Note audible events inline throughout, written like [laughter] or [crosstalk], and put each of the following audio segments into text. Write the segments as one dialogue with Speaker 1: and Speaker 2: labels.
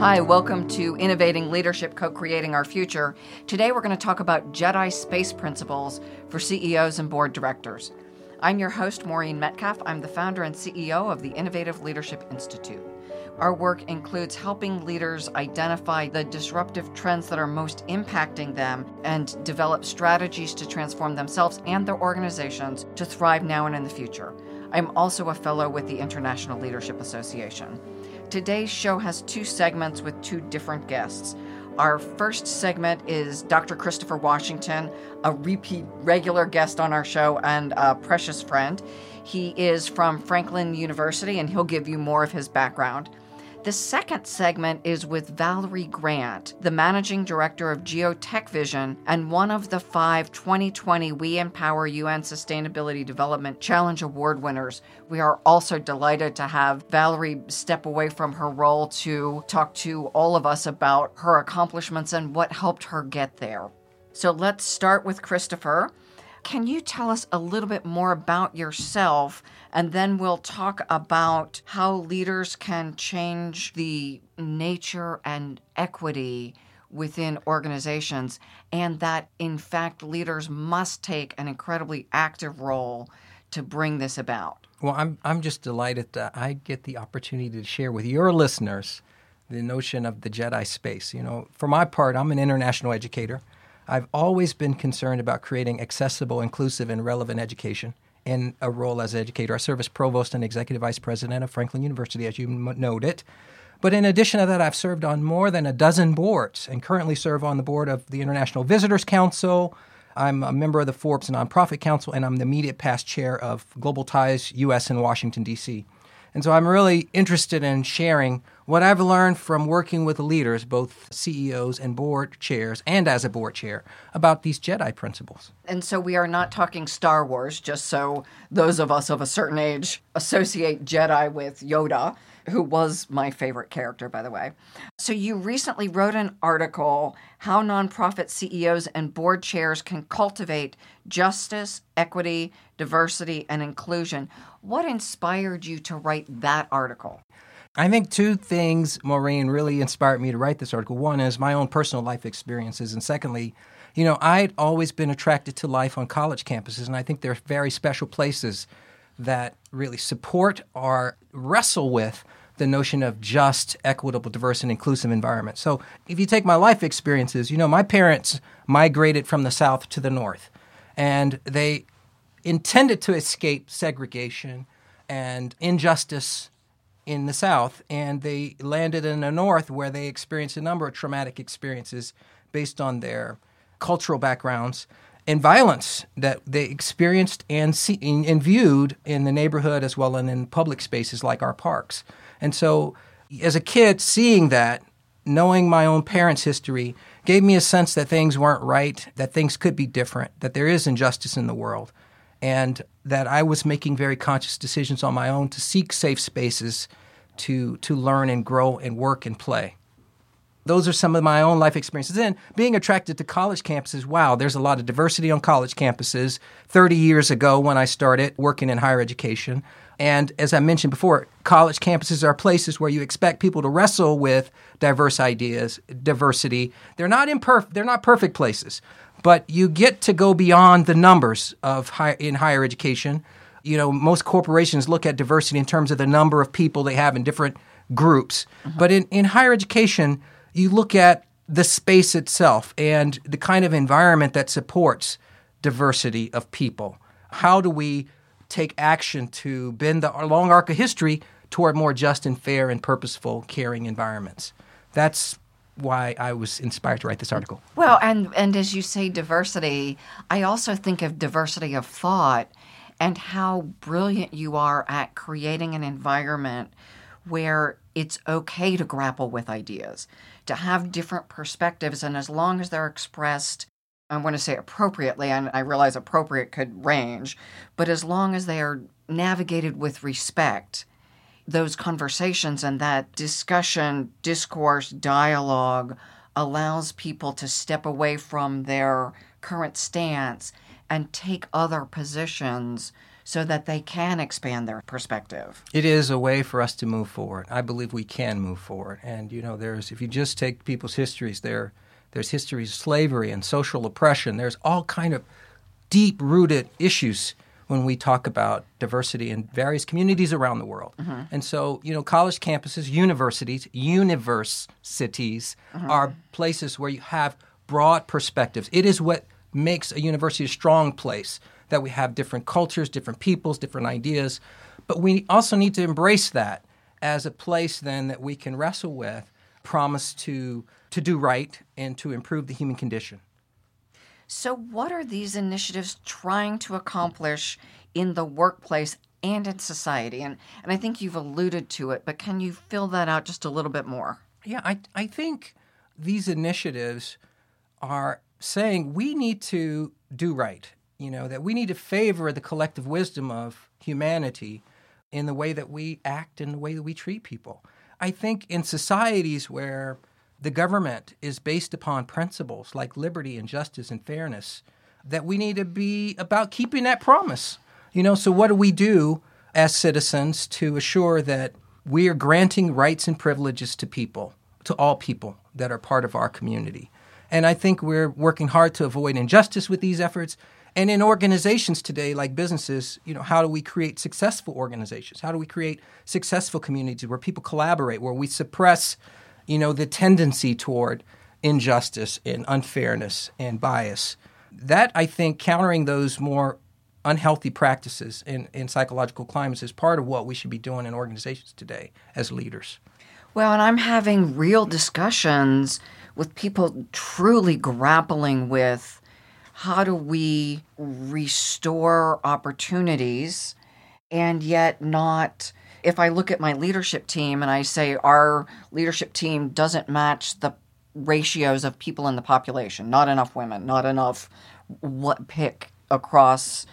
Speaker 1: Hi, welcome to Innovating Leadership Co Creating Our Future. Today we're going to talk about Jedi Space Principles for CEOs and board directors. I'm your host, Maureen Metcalf. I'm the founder and CEO of the Innovative Leadership Institute. Our work includes helping leaders identify the disruptive trends that are most impacting them and develop strategies to transform themselves and their organizations to thrive now and in the future. I'm also a fellow with the International Leadership Association. Today's show has two segments with two different guests. Our first segment is Dr. Christopher Washington, a repeat regular guest on our show and a precious friend. He is from Franklin University and he'll give you more of his background. The second segment is with Valerie Grant, the managing director of Geotech Vision and one of the five 2020 We Empower UN Sustainability Development Challenge Award winners. We are also delighted to have Valerie step away from her role to talk to all of us about her accomplishments and what helped her get there. So let's start with Christopher. Can you tell us a little bit more about yourself? And then we'll talk about how leaders can change the nature and equity within organizations, and that in fact leaders must take an incredibly active role to bring this about.
Speaker 2: Well, I'm, I'm just delighted that I get the opportunity to share with your listeners the notion of the Jedi space. You know, for my part, I'm an international educator. I've always been concerned about creating accessible, inclusive, and relevant education in a role as educator. I serve as provost and executive vice president of Franklin University, as you noted. But in addition to that, I've served on more than a dozen boards and currently serve on the board of the International Visitors Council. I'm a member of the Forbes Nonprofit Council, and I'm the immediate past chair of Global Ties US in Washington, D.C. And so I'm really interested in sharing what I've learned from working with leaders, both CEOs and board chairs, and as a board chair, about these Jedi principles.
Speaker 1: And so we are not talking Star Wars, just so those of us of a certain age associate Jedi with Yoda, who was my favorite character, by the way. So you recently wrote an article How Nonprofit CEOs and Board Chairs Can Cultivate Justice, Equity, Diversity, and Inclusion. What inspired you to write that article?
Speaker 2: I think two things, Maureen, really inspired me to write this article. One is my own personal life experiences, and secondly, you know, I'd always been attracted to life on college campuses, and I think they're very special places that really support or wrestle with the notion of just, equitable, diverse, and inclusive environment. So, if you take my life experiences, you know, my parents migrated from the South to the North, and they intended to escape segregation and injustice in the South, and they landed in the North where they experienced a number of traumatic experiences based on their cultural backgrounds and violence that they experienced and, see, and viewed in the neighborhood as well and in public spaces like our parks. And so, as a kid, seeing that, knowing my own parents' history, gave me a sense that things weren't right, that things could be different, that there is injustice in the world and that I was making very conscious decisions on my own to seek safe spaces to to learn and grow and work and play. Those are some of my own life experiences. And being attracted to college campuses, wow, there's a lot of diversity on college campuses. 30 years ago, when I started working in higher education, and as I mentioned before, college campuses are places where you expect people to wrestle with diverse ideas, diversity. They're not imperfect, they're not perfect places, but you get to go beyond the numbers of high, in higher education. You know, most corporations look at diversity in terms of the number of people they have in different groups. Uh-huh. But in, in higher education, you look at the space itself and the kind of environment that supports diversity of people. How do we take action to bend the long arc of history toward more just and fair and purposeful, caring environments? That's why I was inspired to write this article.
Speaker 1: Well, and and as you say diversity, I also think of diversity of thought and how brilliant you are at creating an environment where it's okay to grapple with ideas, to have different perspectives and as long as they're expressed I want to say appropriately, and I realize appropriate could range, but as long as they are navigated with respect, those conversations and that discussion, discourse, dialogue allows people to step away from their current stance and take other positions so that they can expand their perspective.
Speaker 2: It is a way for us to move forward. I believe we can move forward. And you know, there's if you just take people's histories, there there's histories of slavery and social oppression. There's all kind of deep rooted issues when we talk about diversity in various communities around the world. Mm-hmm. And so, you know, college campuses, universities, universities mm-hmm. are places where you have broad perspectives. It is what makes a university a strong place that we have different cultures, different peoples, different ideas. But we also need to embrace that as a place then that we can wrestle with, promise to to do right and to improve the human condition.
Speaker 1: So, what are these initiatives trying to accomplish in the workplace and in society? And, and I think you've alluded to it, but can you fill that out just a little bit more?
Speaker 2: Yeah, I, I think these initiatives are saying we need to do right, you know, that we need to favor the collective wisdom of humanity in the way that we act and the way that we treat people. I think in societies where the government is based upon principles like liberty and justice and fairness that we need to be about keeping that promise. You know, so what do we do as citizens to assure that we are granting rights and privileges to people, to all people that are part of our community? And I think we're working hard to avoid injustice with these efforts. And in organizations today, like businesses, you know, how do we create successful organizations? How do we create successful communities where people collaborate, where we suppress you know, the tendency toward injustice and unfairness and bias. That, I think, countering those more unhealthy practices in, in psychological climates is part of what we should be doing in organizations today as leaders.
Speaker 1: Well, and I'm having real discussions with people truly grappling with how do we restore opportunities and yet not if I look at my leadership team and I say our leadership team doesn't match the ratios of people in the population, not enough women, not enough what pick across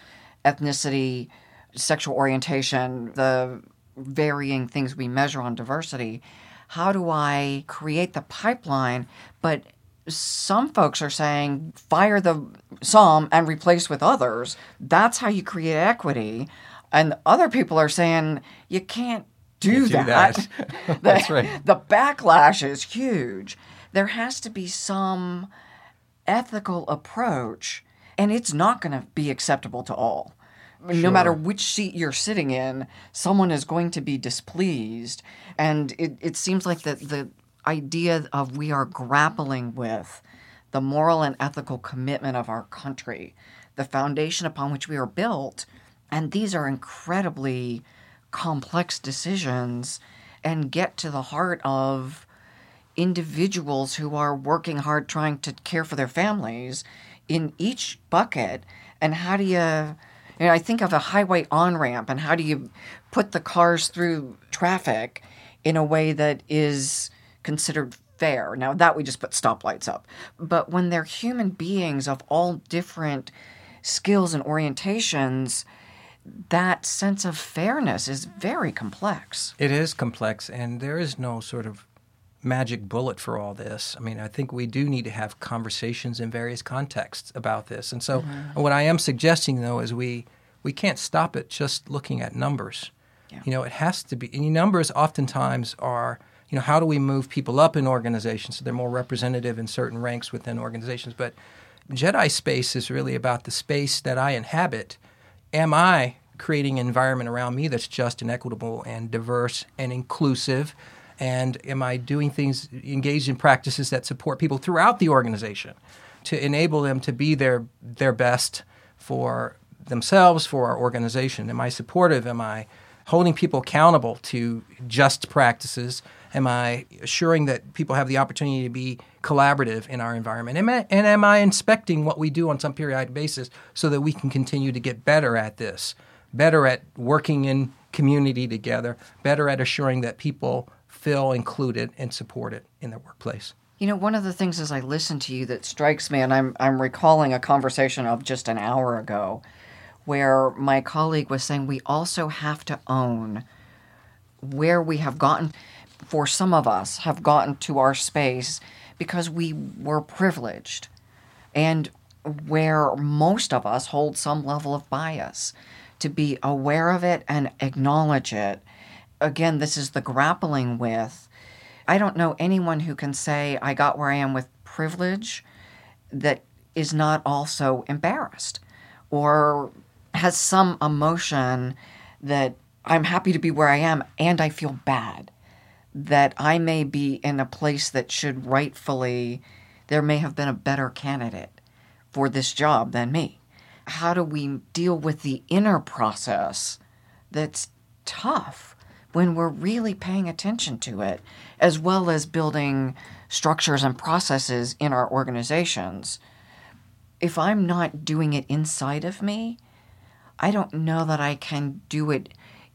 Speaker 1: ethnicity, sexual orientation, the varying things we measure on diversity. How do I create the pipeline? But some folks are saying fire the some and replace with others. That's how you create equity. And other people are saying you can't do that.
Speaker 2: Do that. [laughs] [laughs] That's right.
Speaker 1: The backlash is huge. There has to be some ethical approach, and it's not going to be acceptable to all. Sure. No matter which seat you're sitting in, someone is going to be displeased. And it, it seems like the, the idea of we are grappling with the moral and ethical commitment of our country, the foundation upon which we are built, and these are incredibly complex decisions and get to the heart of individuals who are working hard trying to care for their families in each bucket. And how do you, you know, I think of a highway on ramp and how do you put the cars through traffic in a way that is considered fair? Now, that we just put stoplights up. But when they're human beings of all different skills and orientations, that sense of fairness is very complex.
Speaker 2: It is complex, and there is no sort of magic bullet for all this. I mean, I think we do need to have conversations in various contexts about this. And so, mm-hmm. what I am suggesting, though, is we we can't stop it just looking at numbers. Yeah. You know, it has to be. And numbers oftentimes are, you know, how do we move people up in organizations so they're more representative in certain ranks within organizations? But Jedi space is really about the space that I inhabit am I creating an environment around me that's just and equitable and diverse and inclusive? And am I doing things, engaged in practices that support people throughout the organization to enable them to be their, their best for themselves, for our organization? Am I supportive? Am I holding people accountable to just practices? Am I assuring that people have the opportunity to be collaborative in our environment? Am I, and am I inspecting what we do on some periodic basis so that we can continue to get better at this, better at working in community together, better at assuring that people feel included and supported in their workplace?
Speaker 1: You know, one of the things as I listen to you that strikes me, and I'm, I'm recalling a conversation of just an hour ago where my colleague was saying we also have to own where we have gotten for some of us, have gotten to our space because we were privileged and where most of us hold some level of bias to be aware of it and acknowledge it. Again, this is the grappling with. I don't know anyone who can say, I got where I am with privilege that is not also embarrassed or has some emotion that I'm happy to be where I am and I feel bad that I may be in a place that should rightfully, there may have been a better candidate for this job than me. How do we deal with the inner process that's tough when we're really paying attention to it, as well as building structures and processes in our organizations? If I'm not doing it inside of me, I don't know that I can do it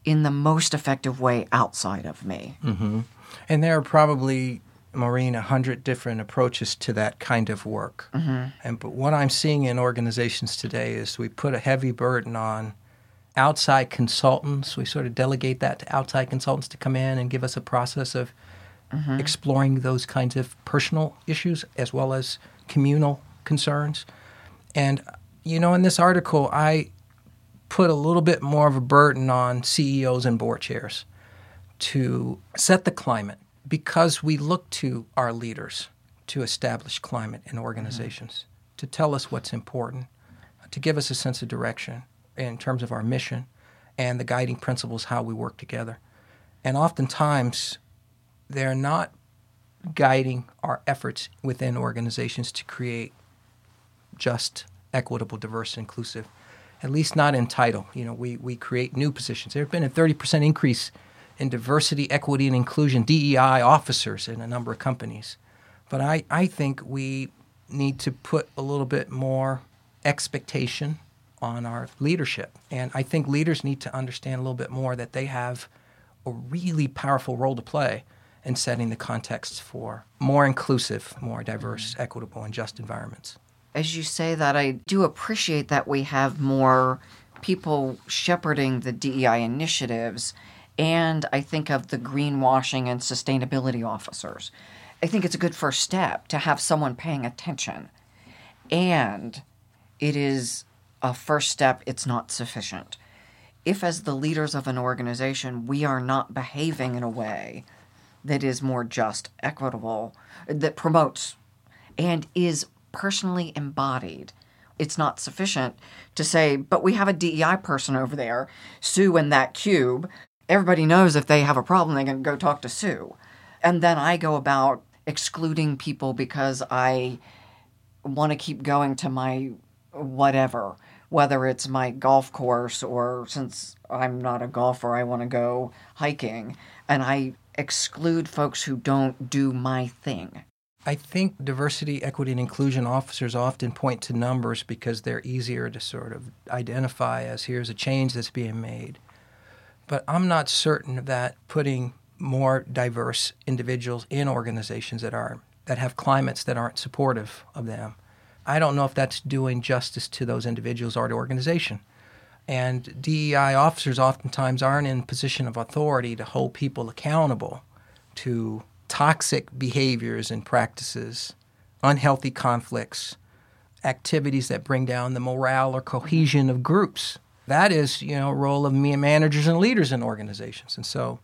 Speaker 1: in the most effective way outside of me.
Speaker 2: Mm-hmm. And there are probably, Maureen, a hundred different approaches to that kind of work. Mm-hmm. And but what I'm seeing in organizations today is we put a heavy burden on outside consultants. We sort of delegate that to outside consultants to come in and give us a process of mm-hmm. exploring those kinds of personal issues as well as communal concerns. And you know, in this article, I put a little bit more of a burden on CEOs and board chairs to set the climate because we look to our leaders to establish climate in organizations, mm-hmm. to tell us what's important, to give us a sense of direction in terms of our mission and the guiding principles how we work together. And oftentimes, they're not guiding our efforts within organizations to create just, equitable, diverse, inclusive at least not in title. You know, we, we create new positions. There have been a 30% increase in diversity, equity, and inclusion, DEI officers in a number of companies. But I, I think we need to put a little bit more expectation on our leadership. And I think leaders need to understand a little bit more that they have a really powerful role to play in setting the context for more inclusive, more diverse, equitable, and just environments
Speaker 1: as you say that, I do appreciate that we have more people shepherding the DEI initiatives. And I think of the greenwashing and sustainability officers. I think it's a good first step to have someone paying attention. And it is a first step, it's not sufficient. If, as the leaders of an organization, we are not behaving in a way that is more just, equitable, that promotes and is personally embodied. It's not sufficient to say, but we have a DEI person over there, Sue in that cube. Everybody knows if they have a problem, they can go talk to Sue. And then I go about excluding people because I want to keep going to my whatever, whether it's my golf course or since I'm not a golfer, I want to go hiking. And I exclude folks who don't do my thing.
Speaker 2: I think diversity, equity, and inclusion officers often point to numbers because they're easier to sort of identify as here's a change that's being made. But I'm not certain that putting more diverse individuals in organizations that are that have climates that aren't supportive of them. I don't know if that's doing justice to those individuals or the organization. And DEI officers oftentimes aren't in position of authority to hold people accountable to toxic behaviors and practices, unhealthy conflicts, activities that bring down the morale or cohesion of groups. That is, you know, role of managers and leaders in organizations. And so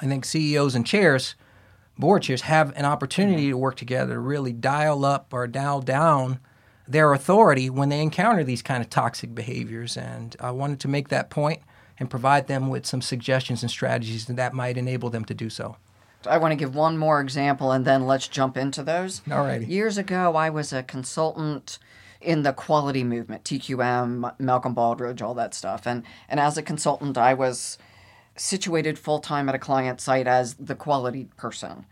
Speaker 2: I think CEOs and chairs, board chairs, have an opportunity to work together to really dial up or dial down their authority when they encounter these kind of toxic behaviors. And I wanted to make that point and provide them with some suggestions and strategies that might enable them to do so.
Speaker 1: I want to give one more example and then let's jump into those.
Speaker 2: All right.
Speaker 1: Years ago, I was a consultant in the quality movement, TQM, Malcolm Baldrige, all that stuff. And, and as a consultant, I was situated full time at a client site as the quality person.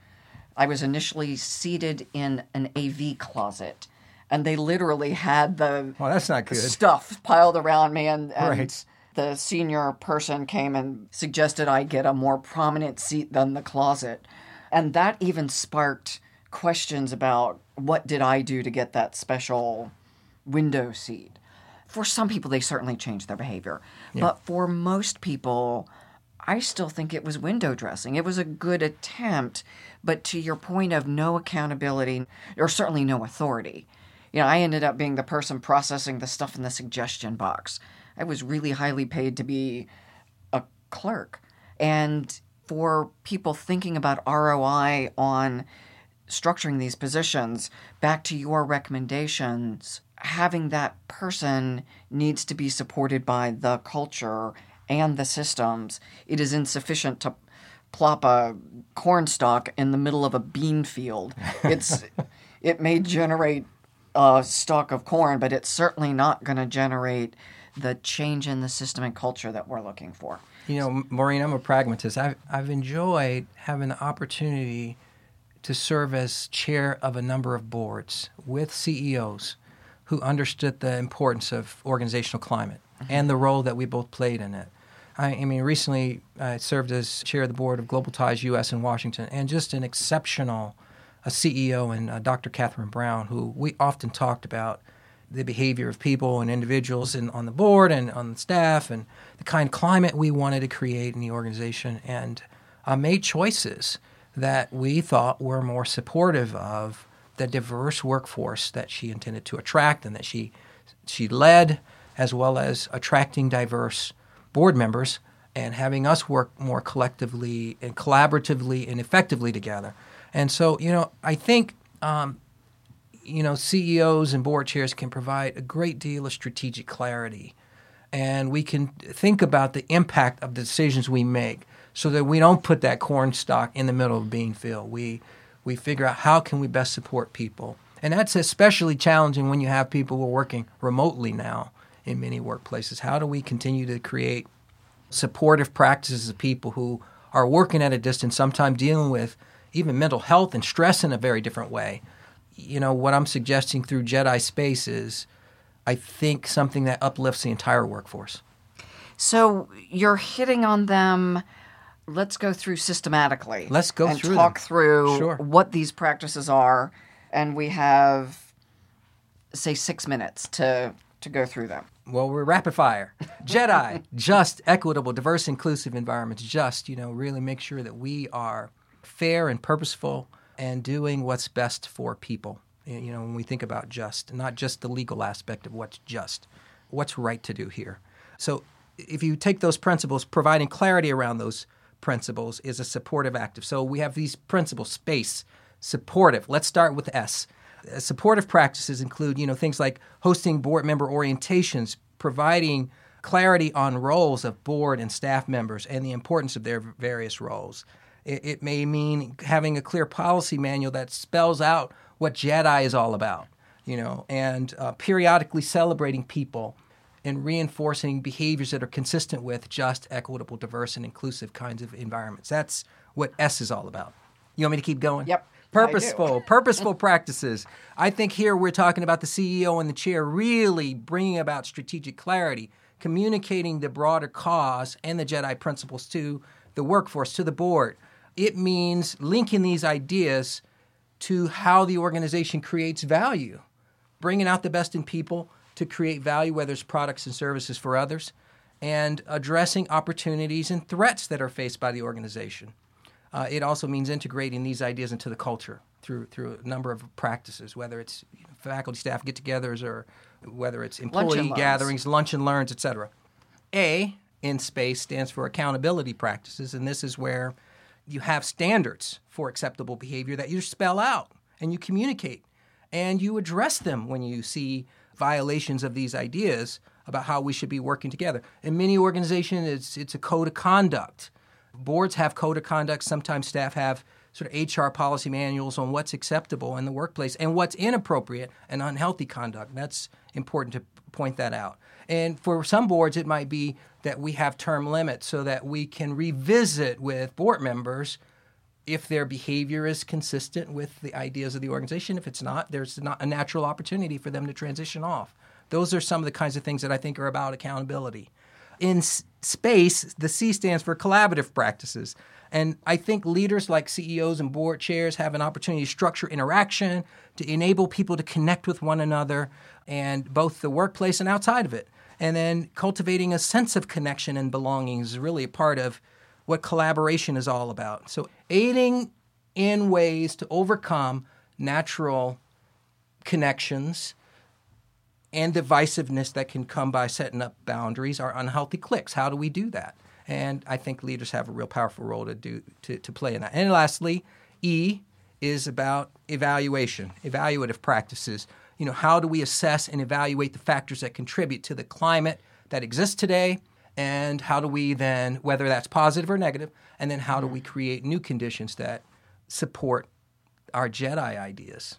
Speaker 1: I was initially seated in an AV closet, and they literally had the
Speaker 2: well, that's not good.
Speaker 1: stuff piled around me, and, and
Speaker 2: right
Speaker 1: the senior person came and suggested I get a more prominent seat than the closet. And that even sparked questions about what did I do to get that special window seat. For some people, they certainly changed their behavior. Yeah. But for most people, I still think it was window dressing. It was a good attempt, but to your point of no accountability, or certainly no authority. You know, I ended up being the person processing the stuff in the suggestion box I was really highly paid to be a clerk. And for people thinking about ROI on structuring these positions, back to your recommendations, having that person needs to be supported by the culture and the systems. It is insufficient to plop a corn stalk in the middle of a bean field. [laughs] It's it may generate a stalk of corn, but it's certainly not going to generate the change in the system and culture that we're looking for.
Speaker 2: You know, Maureen, I'm a pragmatist. I've, I've enjoyed having the opportunity to serve as chair of a number of boards with CEOs who understood the importance of organizational climate mm-hmm. and the role that we both played in it. I, I, mean, recently I served as chair of the board of Global Ties US in Washington, and just an exceptional a CEO and uh, Dr. Catherine Brown, who we often talked about the behavior of people and individuals in, on the board and on the staff and the kind of climate we wanted to create in the organization, and uh, made choices that we thought were more supportive of the diverse workforce that she intended to attract and that she she led, as well as attracting diverse board members and having us work more collectively and collaboratively and effectively together. And so, you know, I think, um, you know, CEOs and board chairs can provide a great deal of strategic clarity. And we can think about the impact of the decisions we make so that we don't put that corn stalk in the middle of bean field. We, we figure out how can we best support people. And that's especially challenging when you have people who are working remotely now in many workplaces. How do we continue to create supportive practices of people who are working at a distance, sometimes dealing with even mental health and stress in a very different way. You know, what I'm suggesting through Jedi Space is, I think, something that uplifts the entire workforce.
Speaker 1: So you're hitting on them. Let's go through systematically.
Speaker 2: Let's go
Speaker 1: and
Speaker 2: through
Speaker 1: talk
Speaker 2: them.
Speaker 1: through
Speaker 2: sure.
Speaker 1: what these practices are, and we have, say, six minutes to to go through them.
Speaker 2: Well, we're rapid fire. Jedi, [laughs] just, equitable, diverse, inclusive environments. Just, you know, really make sure that we are fair and purposeful and doing what's best for people. You know, when we think about just, not just the legal aspect of what's just, what's right to do here. So if you take those principles, providing clarity around those principles is a supportive active. So we have these principles, space, supportive. Let's start with S. Uh, supportive practices include, you know, things like hosting board member orientations, providing clarity on roles of board and staff members and the importance of their various roles. It, it may mean having a clear policy manual that spells out what Jedi is all about, you know, and uh, periodically celebrating people and reinforcing behaviors that are consistent with just, equitable, diverse, and inclusive kinds of environments. That's what S is all about. You want me to keep going?
Speaker 1: Yep.
Speaker 2: Purposeful, purposeful [laughs] practices. I think here we're talking about the CEO and the chair really bringing about strategic clarity, communicating the broader cause and the Jedi principles to the workforce, to the board, it means linking these ideas to how the organization creates value, bringing out the best in people to create value, whether it's products and services for others, and addressing opportunities and threats that are faced by the organization. Uh, it also means integrating these ideas into the culture through through a number of practices, whether it's faculty staff get-togethers or whether it's employee lunch gatherings, lunch and learns, etc. A in space stands for accountability practices, and this is where you have standards for acceptable behavior that you spell out and you communicate and you address them when you see violations of these ideas about how we should be working together. In many organizations, it's, it's a code of conduct. Boards have code of conduct. Sometimes staff have sort of HR policy manuals on what's acceptable in the workplace and what's inappropriate and unhealthy conduct. That's important to point that out. And for some boards, it might be that we have term limits so that we can revisit with board members if their behavior is consistent with the ideas of the organization. If it's not, there's not a natural opportunity for them to transition off. Those are some of the kinds of things that I think are about accountability. In space, the C stands for collaborative practices. And I think leaders like CEOs and board chairs have an opportunity to structure interaction, to enable people to connect with one another, and both the workplace and outside of it. And then cultivating a sense of connection and belonging is really a part of what collaboration is all about. So, aiding in ways to overcome natural connections and divisiveness that can come by setting up boundaries are unhealthy cliques. How do we do that? And I think leaders have a real powerful role to do to, to play in that. And lastly, E is about evaluation, evaluative practices. You know, how do we assess and evaluate the factors that contribute to the climate that exists today? And how do we then, whether that's positive or negative, and then how do we create new conditions that support our Jedi ideas?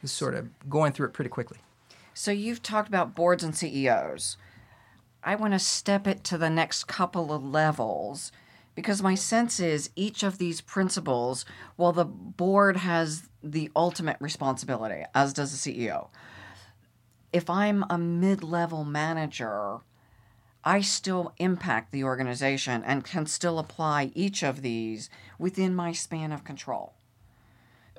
Speaker 2: Just sort of going through it pretty quickly.
Speaker 1: So you've talked about boards and CEOs. I want to step it to the next couple of levels because my sense is each of these principles, while the board has the ultimate responsibility, as does the CEO, if I'm a mid level manager, I still impact the organization and can still apply each of these within my span of control.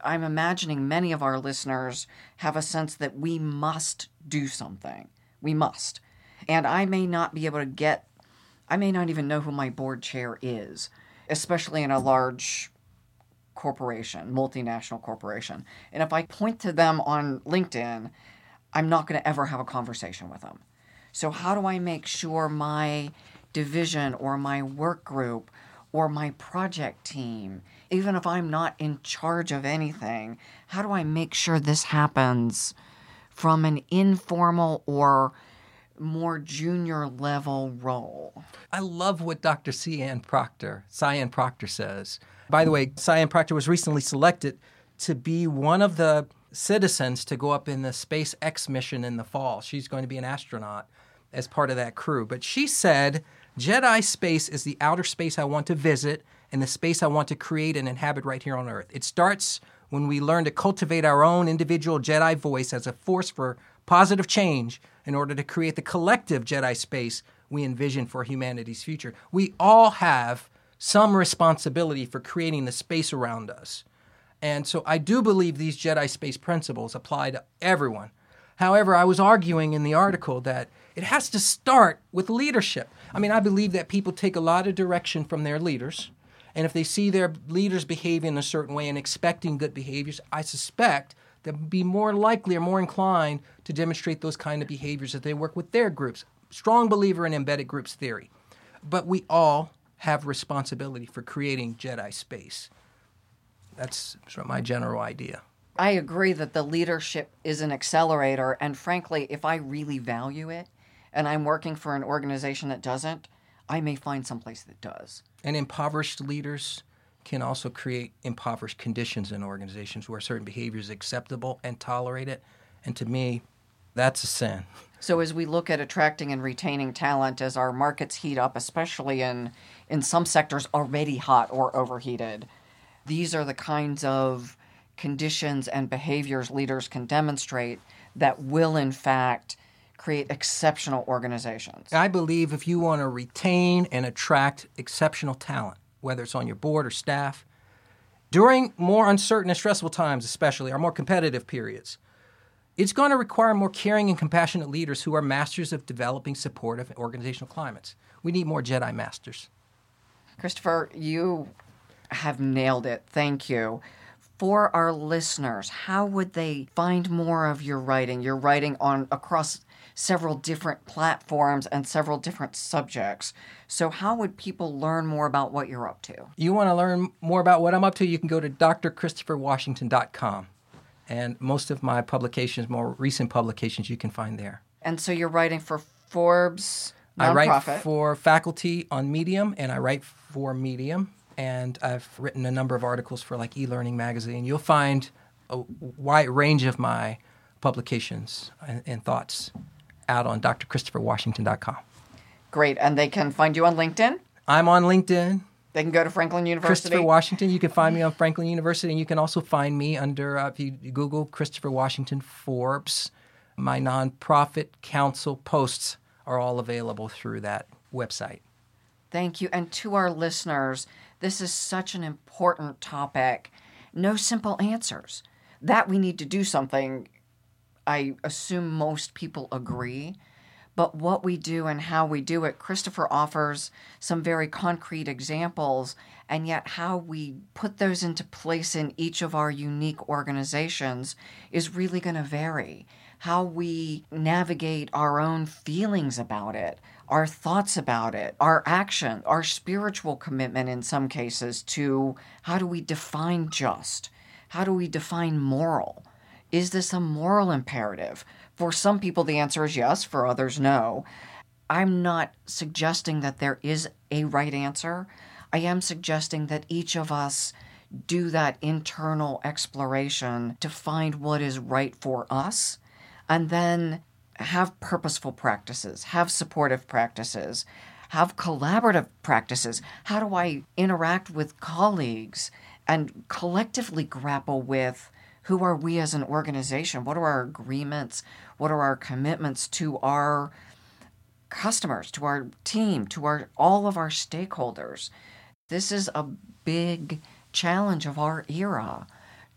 Speaker 1: I'm imagining many of our listeners have a sense that we must do something. We must. And I may not be able to get, I may not even know who my board chair is, especially in a large corporation, multinational corporation. And if I point to them on LinkedIn, I'm not going to ever have a conversation with them. So, how do I make sure my division or my work group or my project team, even if I'm not in charge of anything, how do I make sure this happens from an informal or more junior level role?
Speaker 2: I love what Dr. Sian Proctor, Sian Proctor says. By the way, Sian Proctor was recently selected to be one of the citizens to go up in the SpaceX mission in the fall. She's going to be an astronaut as part of that crew. But she said, Jedi space is the outer space I want to visit and the space I want to create and inhabit right here on Earth. It starts when we learn to cultivate our own individual Jedi voice as a force for positive change in order to create the collective Jedi space we envision for humanity's future. We all have some responsibility for creating the space around us. And so I do believe these Jedi space principles apply to everyone. However, I was arguing in the article that it has to start with leadership. I mean, I believe that people take a lot of direction from their leaders. And if they see their leaders behaving in a certain way and expecting good behaviors, I suspect they'll be more likely or more inclined to demonstrate those kind of behaviors as they work with their groups. Strong believer in embedded groups theory. But we all have responsibility for creating Jedi space. That's sort of my general idea.
Speaker 1: I agree that the leadership is an accelerator. And frankly, if I really value it and I'm working for an organization that doesn't, I may find someplace that does.
Speaker 2: And impoverished leaders can also create impoverished conditions in organizations where certain behavior is acceptable and tolerated. And to me, that's a sin.
Speaker 1: So as we look at attracting and retaining talent as our markets heat up, especially in in some sectors already hot or overheated, these are the kinds of conditions and behaviors leaders can demonstrate that will in fact create exceptional organizations.
Speaker 2: I believe if you want to retain and attract exceptional talent, whether it's on your board or staff, during more uncertain and stressful times, especially, or more competitive periods, it's going to require more caring and compassionate leaders who are masters of developing supportive organizational climates. We need more Jedi masters.
Speaker 1: Christopher, you have nailed it. Thank you. For our listeners, how would they find more of your writing? Your writing on across several different platforms and several different subjects. So, how would people learn more about what you're up to?
Speaker 2: You want to learn more about what I'm up to? You can go to drchristopherwashington.com. And most of my publications, more recent publications, you can find there.
Speaker 1: And so, you're writing for Forbes.
Speaker 2: I write for faculty on Medium, and I write for Medium, and I've written a number of articles for like eLearning magazine. You'll find a wide range of my publications and, and thoughts out on drchristopherwashington.com.
Speaker 1: Great. And they can find you on LinkedIn?
Speaker 2: I'm on LinkedIn.
Speaker 1: They can go to Franklin University.
Speaker 2: Christopher Washington. You can find me on Franklin University, and you can also find me under, uh, if you Google Christopher Washington Forbes, my nonprofit council posts are all available through that website.
Speaker 1: Thank you. And to our listeners, this is such an important topic. No simple answers. That we need to do something I assume most people agree. But what we do and how we do it, Christopher offers some very concrete examples, and yet how we put those into place in each of our unique organizations is really going to vary. how we navigate our own feelings about it, our thoughts about it, our action, our spiritual commitment in some cases to how do we define just? How do we define moral? Is this a moral imperative? For some people, the answer is yes, for others, no. I'm not suggesting that there is a right answer. I am suggesting that each of us do that internal exploration to find what is right for us and then have purposeful practices, have supportive practices, have collaborative practices. How do I interact with colleagues and collectively grapple with who are we as an organization? What are our agreements? What are our commitments to our customers, to our team, to our all of our stakeholders? This is a big challenge of our era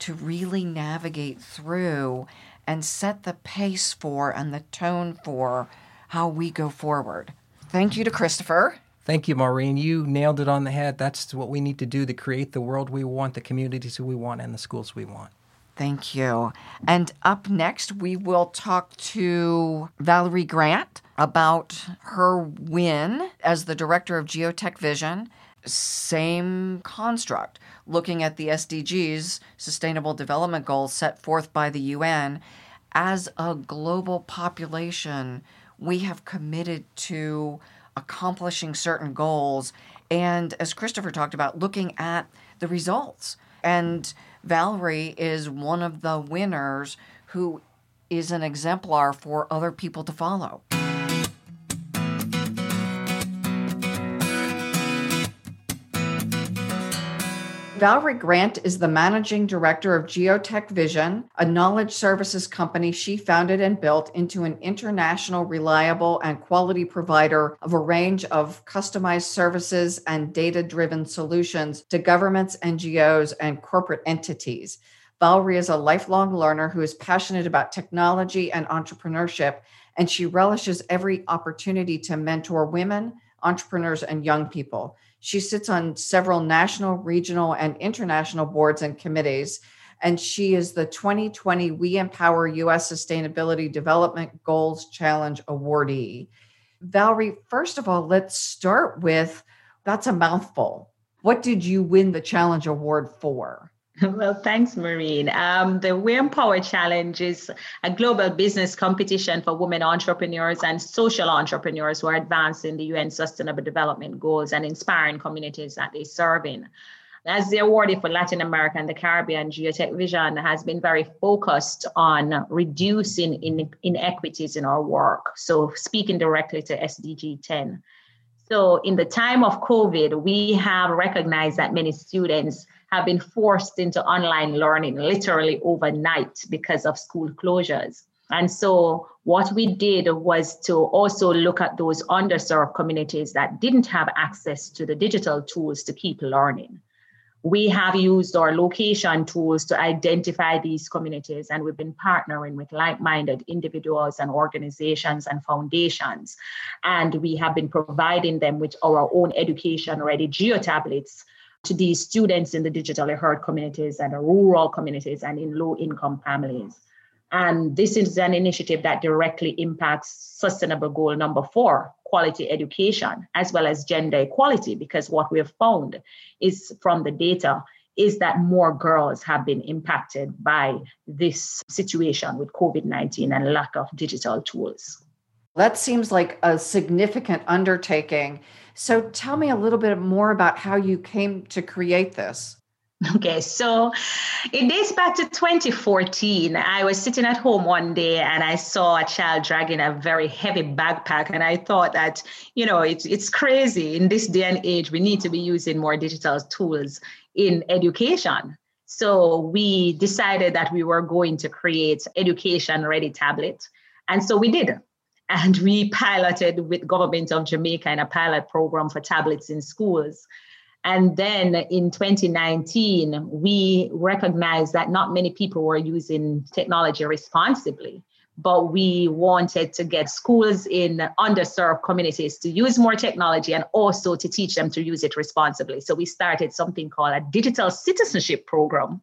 Speaker 1: to really navigate through and set the pace for and the tone for how we go forward. Thank you to Christopher.
Speaker 2: Thank you, Maureen. You nailed it on the head. That's what we need to do to create the world we want, the communities we want, and the schools we want.
Speaker 1: Thank you. And up next, we will talk to Valerie Grant about her win as the director of Geotech Vision. Same construct, looking at the SDGs, Sustainable Development Goals set forth by the UN. As a global population, we have committed to accomplishing certain goals. And as Christopher talked about, looking at the results. And Valerie is one of the winners who is an exemplar for other people to follow. Valerie Grant is the managing director of Geotech Vision, a knowledge services company she founded and built into an international, reliable, and quality provider of a range of customized services and data driven solutions to governments, NGOs, and corporate entities. Valerie is a lifelong learner who is passionate about technology and entrepreneurship, and she relishes every opportunity to mentor women, entrepreneurs, and young people. She sits on several national, regional, and international boards and committees. And she is the 2020 We Empower US Sustainability Development Goals Challenge awardee. Valerie, first of all, let's start with that's a mouthful. What did you win the challenge award for? [laughs]
Speaker 3: Well, thanks, Maureen. Um, the We Empower Challenge is a global business competition for women entrepreneurs and social entrepreneurs who are advancing the UN Sustainable Development Goals and inspiring communities that they serve in. As the awardee for Latin America and the Caribbean, Geotech Vision has been very focused on reducing in, inequities in our work. So, speaking directly to SDG 10. So, in the time of COVID, we have recognized that many students have been forced into online learning literally overnight because of school closures. And so, what we did was to also look at those underserved communities that didn't have access to the digital tools to keep learning. We have used our location tools to identify these communities, and we've been partnering with like minded individuals and organizations and foundations. And we have been providing them with our own education ready geotablets to these students in the digitally hurt communities and rural communities and in low income families. And this is an initiative that directly impacts sustainable goal number four, quality education, as well as gender equality, because what we have found is from the data is that more girls have been impacted by this situation with COVID 19 and lack of digital tools.
Speaker 1: That seems like a significant undertaking. So tell me a little bit more about how you came to create this. [laughs]
Speaker 3: Okay, so it dates back to 2014. I was sitting at home one day and I saw a child dragging a very heavy backpack. And I thought that, you know, it's, it's crazy. In this day and age, we need to be using more digital tools in education. So we decided that we were going to create education ready tablet. And so we did and we piloted with government of jamaica in a pilot program for tablets in schools and then in 2019 we recognized that not many people were using technology responsibly but we wanted to get schools in underserved communities to use more technology and also to teach them to use it responsibly so we started something called a digital citizenship program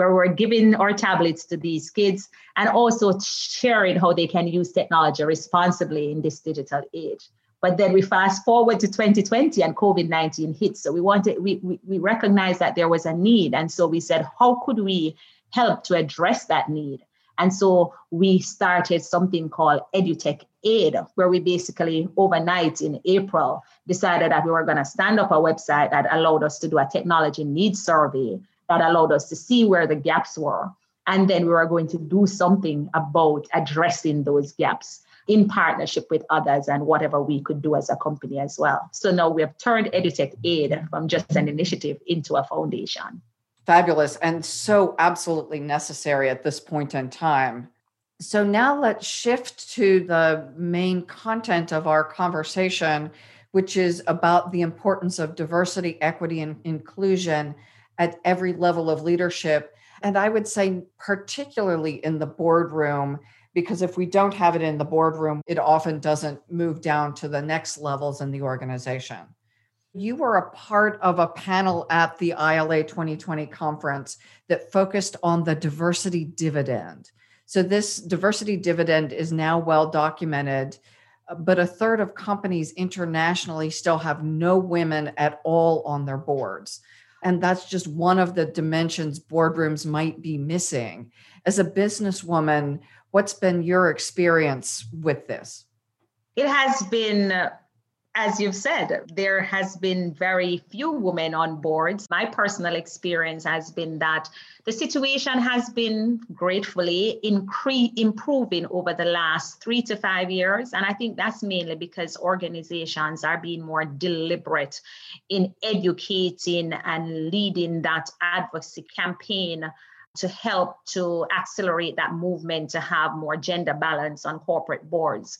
Speaker 3: where we're giving our tablets to these kids and also sharing how they can use technology responsibly in this digital age. But then we fast forward to 2020 and COVID 19 hits. So we wanted, we, we, we recognized that there was a need. And so we said, how could we help to address that need? And so we started something called EduTech Aid, where we basically overnight in April decided that we were going to stand up a website that allowed us to do a technology needs survey that allowed us to see where the gaps were. And then we were going to do something about addressing those gaps in partnership with others and whatever we could do as a company as well. So now we have turned EduTech Aid from just an initiative into a foundation.
Speaker 1: Fabulous and so absolutely necessary at this point in time. So now let's shift to the main content of our conversation, which is about the importance of diversity, equity, and inclusion at every level of leadership. And I would say, particularly in the boardroom, because if we don't have it in the boardroom, it often doesn't move down to the next levels in the organization. You were a part of a panel at the ILA 2020 conference that focused on the diversity dividend. So, this diversity dividend is now well documented, but a third of companies internationally still have no women at all on their boards. And that's just one of the dimensions boardrooms might be missing. As a businesswoman, what's been your experience with this?
Speaker 3: It has been as you've said, there has been very few women on boards. My personal experience has been that the situation has been gratefully incre- improving over the last three to five years. And I think that's mainly because organizations are being more deliberate in educating and leading that advocacy campaign to help to accelerate that movement to have more gender balance on corporate boards.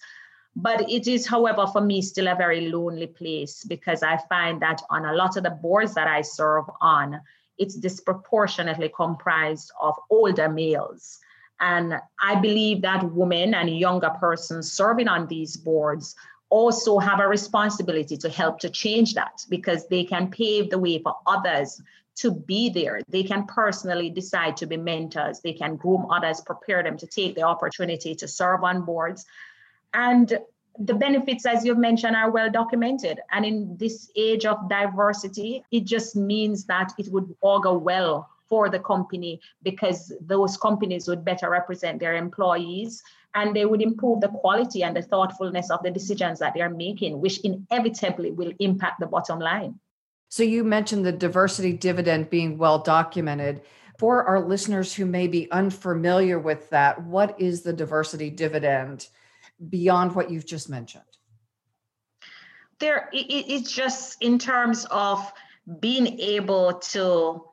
Speaker 3: But it is, however, for me, still a very lonely place because I find that on a lot of the boards that I serve on, it's disproportionately comprised of older males. And I believe that women and younger persons serving on these boards also have a responsibility to help to change that because they can pave the way for others to be there. They can personally decide to be mentors. They can groom others, prepare them to take the opportunity to serve on boards. And the benefits, as you've mentioned, are well documented. And in this age of diversity, it just means that it would augur well for the company because those companies would better represent their employees and they would improve the quality and the thoughtfulness of the decisions that they're making, which inevitably will impact the bottom line.
Speaker 1: So, you mentioned the diversity dividend being well documented. For our listeners who may be unfamiliar with that, what is the diversity dividend? beyond what you've just mentioned?
Speaker 3: There, it's just in terms of being able to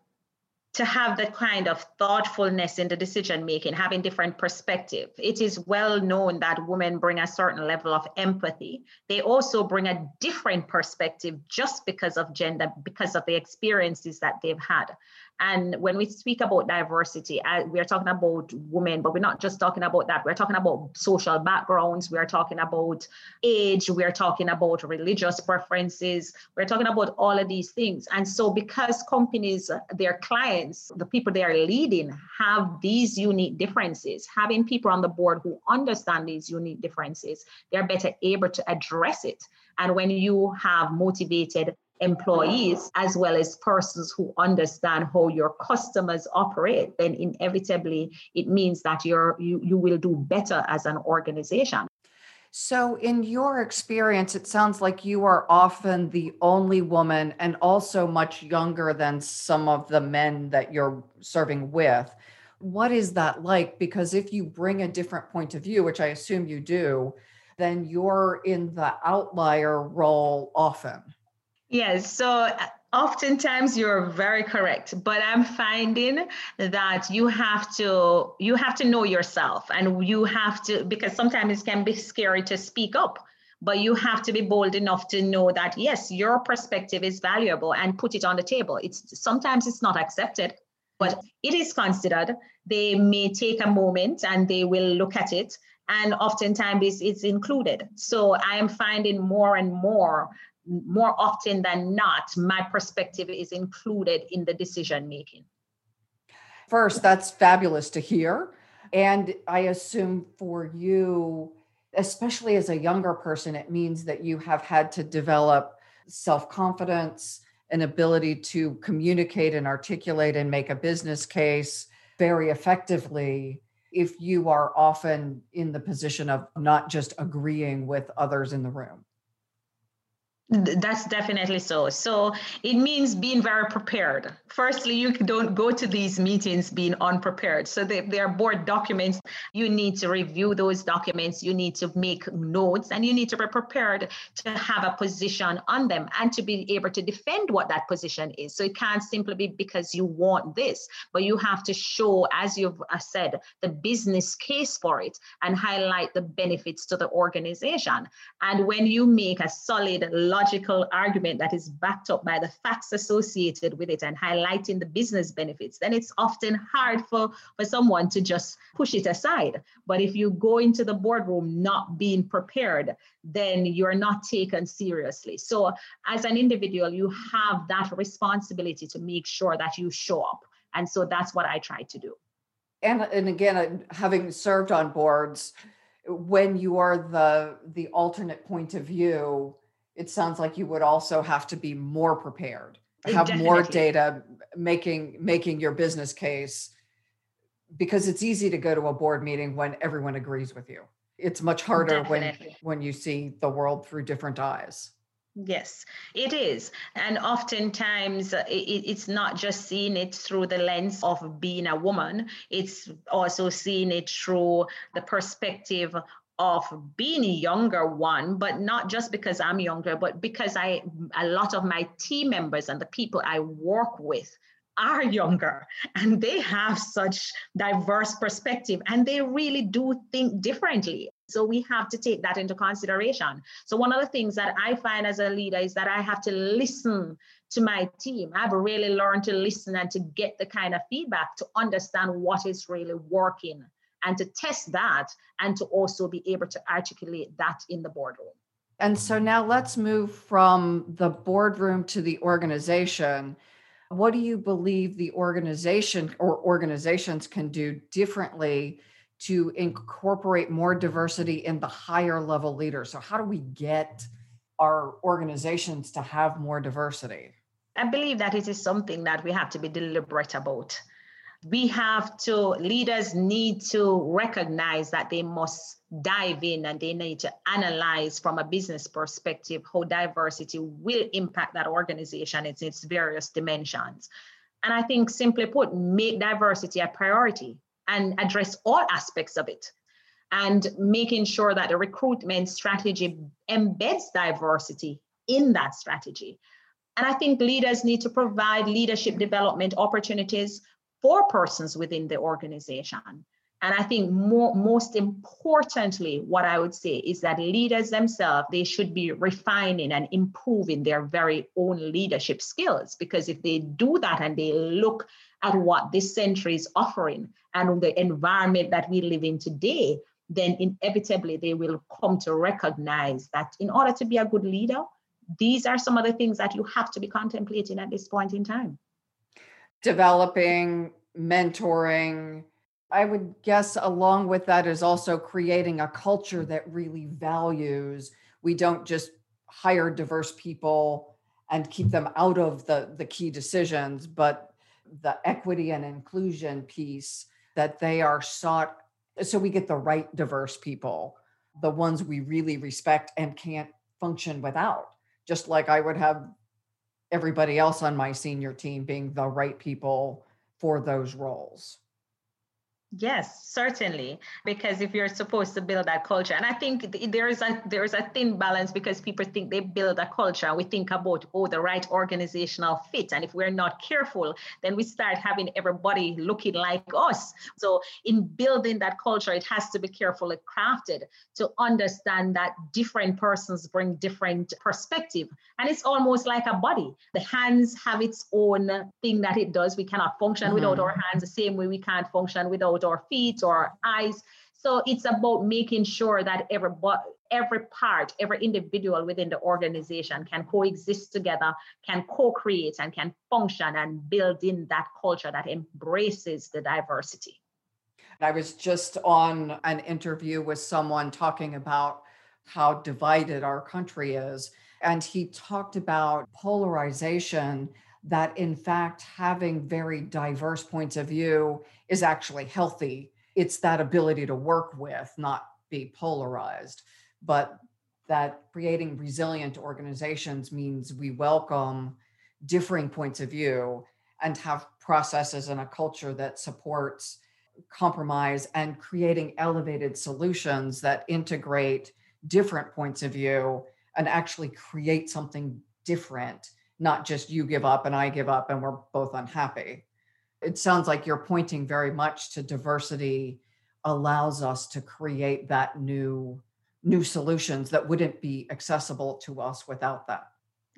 Speaker 3: to have that kind of thoughtfulness in the decision making, having different perspective. It is well known that women bring a certain level of empathy. They also bring a different perspective just because of gender, because of the experiences that they've had. And when we speak about diversity, uh, we're talking about women, but we're not just talking about that. We're talking about social backgrounds. We're talking about age. We're talking about religious preferences. We're talking about all of these things. And so, because companies, their clients, the people they are leading, have these unique differences, having people on the board who understand these unique differences, they're better able to address it. And when you have motivated employees as well as persons who understand how your customers operate then inevitably it means that you're you, you will do better as an organization.
Speaker 1: So in your experience it sounds like you are often the only woman and also much younger than some of the men that you're serving with. What is that like? Because if you bring a different point of view which i assume you do then you're in the outlier role often
Speaker 3: Yes. So uh, oftentimes you're very correct, but I'm finding that you have to you have to know yourself and you have to because sometimes it can be scary to speak up but you have to be bold enough to know that yes your perspective is valuable and put it on the table it's sometimes it's not accepted but it is considered they may take a moment and they will look at it and oftentimes it's, it's included so i am finding more and more more often than not, my perspective is included in the decision making.
Speaker 1: First, that's fabulous to hear. And I assume for you, especially as a younger person, it means that you have had to develop self confidence, an ability to communicate and articulate and make a business case very effectively if you are often in the position of not just agreeing with others in the room.
Speaker 3: That's definitely so. So it means being very prepared. Firstly, you don't go to these meetings being unprepared. So they, they are board documents. You need to review those documents. You need to make notes and you need to be prepared to have a position on them and to be able to defend what that position is. So it can't simply be because you want this, but you have to show, as you've uh, said, the business case for it and highlight the benefits to the organization. And when you make a solid, logical argument that is backed up by the facts associated with it and highlighting the business benefits, then it's often hard for, for someone to just push it aside. But if you go into the boardroom not being prepared, then you're not taken seriously. So, as an individual, you have that responsibility to make sure that you show up. And so that's what I try to do.
Speaker 1: And, and again, uh, having served on boards, when you are the the alternate point of view it sounds like you would also have to be more prepared have Definitely. more data making making your business case because it's easy to go to a board meeting when everyone agrees with you it's much harder Definitely. when when you see the world through different eyes
Speaker 3: Yes, it is. And oftentimes uh, it, it's not just seeing it through the lens of being a woman, it's also seeing it through the perspective of being a younger one, but not just because I'm younger, but because I a lot of my team members and the people I work with are [laughs] younger and they have such diverse perspective and they really do think differently. So we have to take that into consideration. So one of the things that i find as a leader is that i have to listen to my team. I've really learned to listen and to get the kind of feedback to understand what is really working and to test that and to also be able to articulate that in the boardroom.
Speaker 1: And so now let's move from the boardroom to the organization. What do you believe the organization or organizations can do differently to incorporate more diversity in the higher level leaders? So, how do we get our organizations to have more diversity?
Speaker 3: I believe that it is something that we have to be deliberate about we have to, leaders need to recognize that they must dive in and they need to analyze from a business perspective how diversity will impact that organization in its various dimensions. And I think, simply put, make diversity a priority and address all aspects of it. And making sure that the recruitment strategy embeds diversity in that strategy. And I think leaders need to provide leadership development opportunities for persons within the organization. And I think more, most importantly, what I would say is that leaders themselves, they should be refining and improving their very own leadership skills. Because if they do that and they look at what this century is offering and the environment that we live in today, then inevitably they will come to recognize that in order to be a good leader, these are some of the things that you have to be contemplating at this point in time
Speaker 1: developing, mentoring. I would guess along with that is also creating a culture that really values. We don't just hire diverse people and keep them out of the, the key decisions, but the equity and inclusion piece that they are sought so we get the right diverse people, the ones we really respect and can't function without. Just like I would have everybody else on my senior team being the right people for those roles.
Speaker 3: Yes, certainly. Because if you're supposed to build that culture, and I think there is a there is a thin balance because people think they build a culture. We think about oh the right organizational fit, and if we're not careful, then we start having everybody looking like us. So in building that culture, it has to be carefully crafted to understand that different persons bring different perspective, and it's almost like a body. The hands have its own thing that it does. We cannot function mm-hmm. without our hands the same way we can't function without our feet or our eyes. So it's about making sure that everybody, every part, every individual within the organization can coexist together, can co create, and can function and build in that culture that embraces the diversity.
Speaker 1: I was just on an interview with someone talking about how divided our country is. And he talked about polarization, that in fact, having very diverse points of view is actually healthy. It's that ability to work with, not be polarized but that creating resilient organizations means we welcome differing points of view and have processes and a culture that supports compromise and creating elevated solutions that integrate different points of view and actually create something different, not just you give up and I give up and we're both unhappy. It sounds like you're pointing very much to diversity allows us to create that new new solutions that wouldn't be accessible to us without that.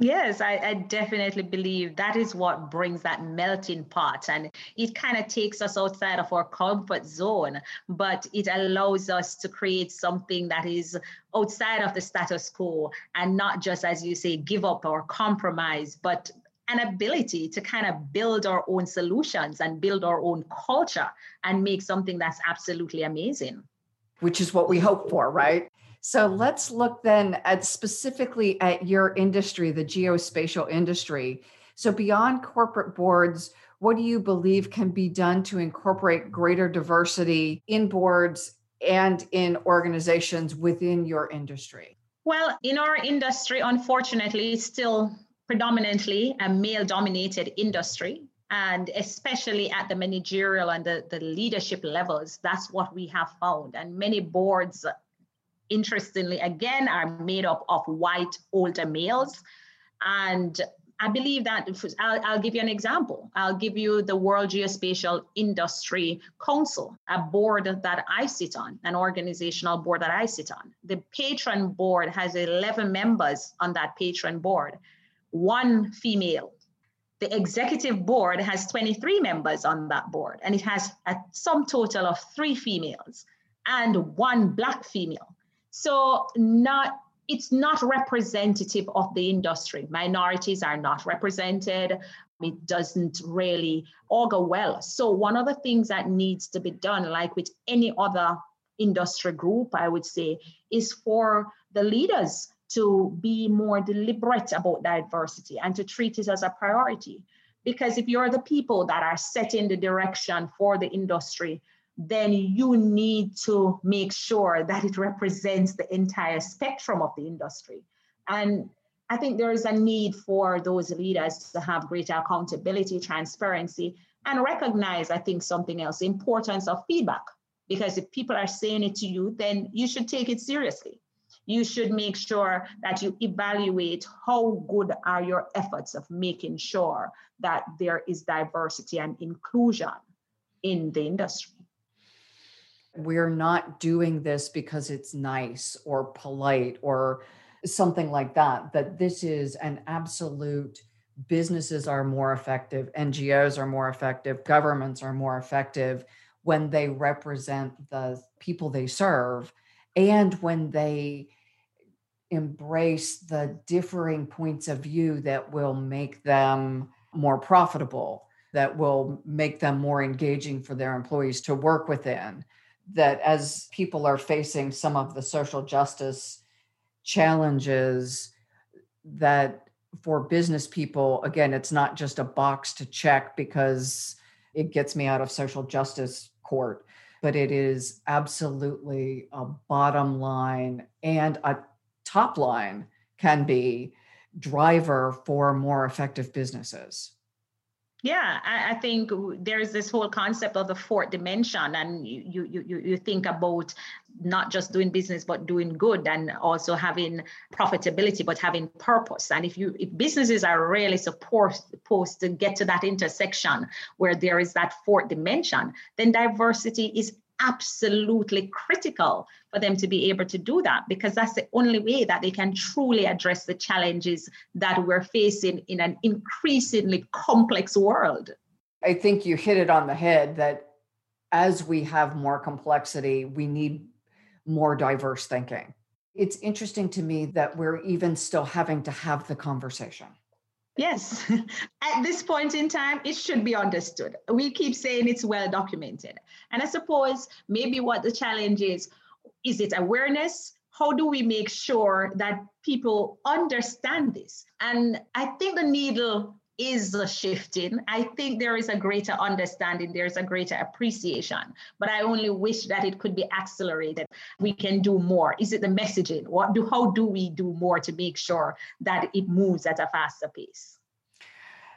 Speaker 3: Yes, I, I, definitely believe that is what brings that melting pot. And it kind of takes us outside of our comfort zone, but it allows us to create something that is outside of the status quo and not just, as you say, give up or compromise, but an ability to kind of build our own solutions and build our own culture and make something that's absolutely amazing.
Speaker 1: Which is what we hope for, right? So let's look then at specifically at your industry, the geospatial industry. So beyond corporate boards, what do you believe can be done to incorporate greater diversity in boards and in organizations within your industry?
Speaker 3: Well, in our industry, unfortunately, it's still predominantly a male dominated industry. And especially at the managerial and the, the leadership levels, that's what we have found. And many boards interestingly, again, are made up of white older males. And I believe that I'll, I'll, give you an example. I'll give you the World Geospatial Industry Council, a board that I sit on, an organizational board that I sit on. The patron board has 11 members on that patron board, one female. The executive board has 23 members on that board, and it has a sum total of three females and one Black female. So not it's not representative of the industry. Minorities are not represented. It doesn't really augur well. So one of the things that needs to be done, like with any other industry group, I would say, is for the leaders to be more deliberate about diversity and to treat it as a priority. Because if you're the people that are setting the direction for the industry, then you need to make sure that it represents the entire spectrum of the industry. And I think there is a need for those leaders to have greater accountability, transparency, and recognize, I think, something else, the importance of feedback. Because if people are saying it to you, then you should take it seriously. You should make sure that you evaluate how good are your efforts of making sure that there is diversity and inclusion in the industry
Speaker 1: we're not doing this because it's nice or polite or something like that that this is an absolute businesses are more effective ngos are more effective governments are more effective when they represent the people they serve and when they embrace the differing points of view that will make them more profitable that will make them more engaging for their employees to work within that as people are facing some of the social justice challenges that for business people again it's not just a box to check because it gets me out of social justice court but it is absolutely a bottom line and a top line can be driver for more effective businesses
Speaker 3: yeah, I, I, think there's this whole concept of the fourth dimension, and you, you you think about not just doing business but doing good, and also having profitability, but having purpose. And if you if businesses are really supposed to get to that intersection where there is that fourth dimension, then diversity is absolutely critical for them to be able to do that because that's the only way that they can truly address the challenges that we're facing in an increasingly complex world.
Speaker 1: I think you hit it on the head that as we have more complexity, we need more diverse thinking. it's interesting to me that we're even still having to have the conversation.
Speaker 3: Yes, [laughs] at this point in time, it should be understood. We keep saying it's well documented. And I suppose maybe what the challenge is is it awareness? How do we make sure that people understand this? And I think the needle is shifting. I think there is a greater understanding, there's a greater appreciation, but I only wish that it could be accelerated. We can do more. Is it the messaging? What do how do we do more to make sure that it moves at a faster pace?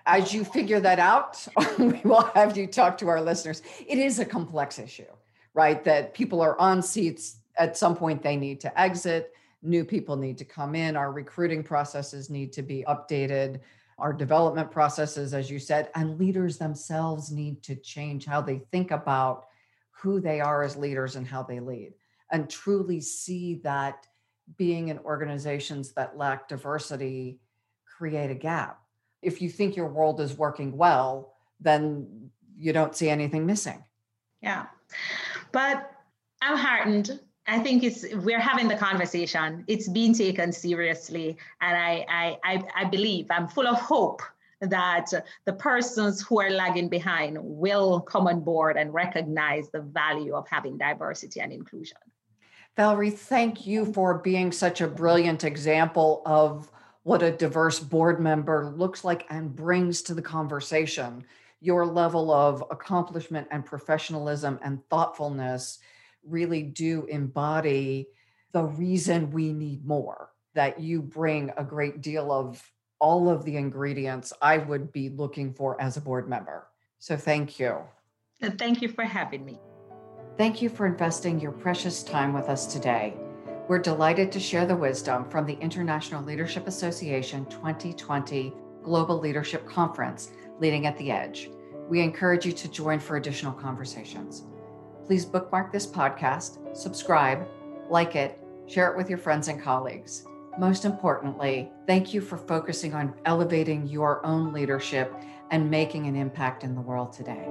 Speaker 1: As you figure that out, [laughs] we will have you talk to our listeners. It is a complex issue, right? That people are on seats at some point they need to exit, new people need to come in, our recruiting processes need to be updated our development processes, as you said, and leaders themselves need to change how they think about who they are as leaders and how they lead, and truly see that being in organizations that lack diversity create a gap. If you think your world is working well, then you don't see anything missing.
Speaker 3: Yeah. But I'm heartened I think it's we're having the conversation. It's being taken seriously, and I I I, I believe I'm full of hope that the persons who are lagging behind will come on board and recognize the value of having diversity and inclusion.
Speaker 1: Valerie, thank you for being such a brilliant example of what a diverse board member looks like and brings to the conversation. Your level of accomplishment and professionalism and thoughtfulness really do embody the reason we need more, that you bring a great deal of all of the ingredients I would be looking for as a board member. So thank you.
Speaker 3: And thank you for having me.
Speaker 1: Thank you for investing your precious time with us today. We're delighted to share the wisdom from the International Leadership Association 2020 Global Leadership Conference, Leading at the Edge. We encourage you to join for additional conversations. Please bookmark this podcast, subscribe, like it, share it with your friends and colleagues. Most importantly, thank you for focusing on elevating your own leadership and making an impact in the world today.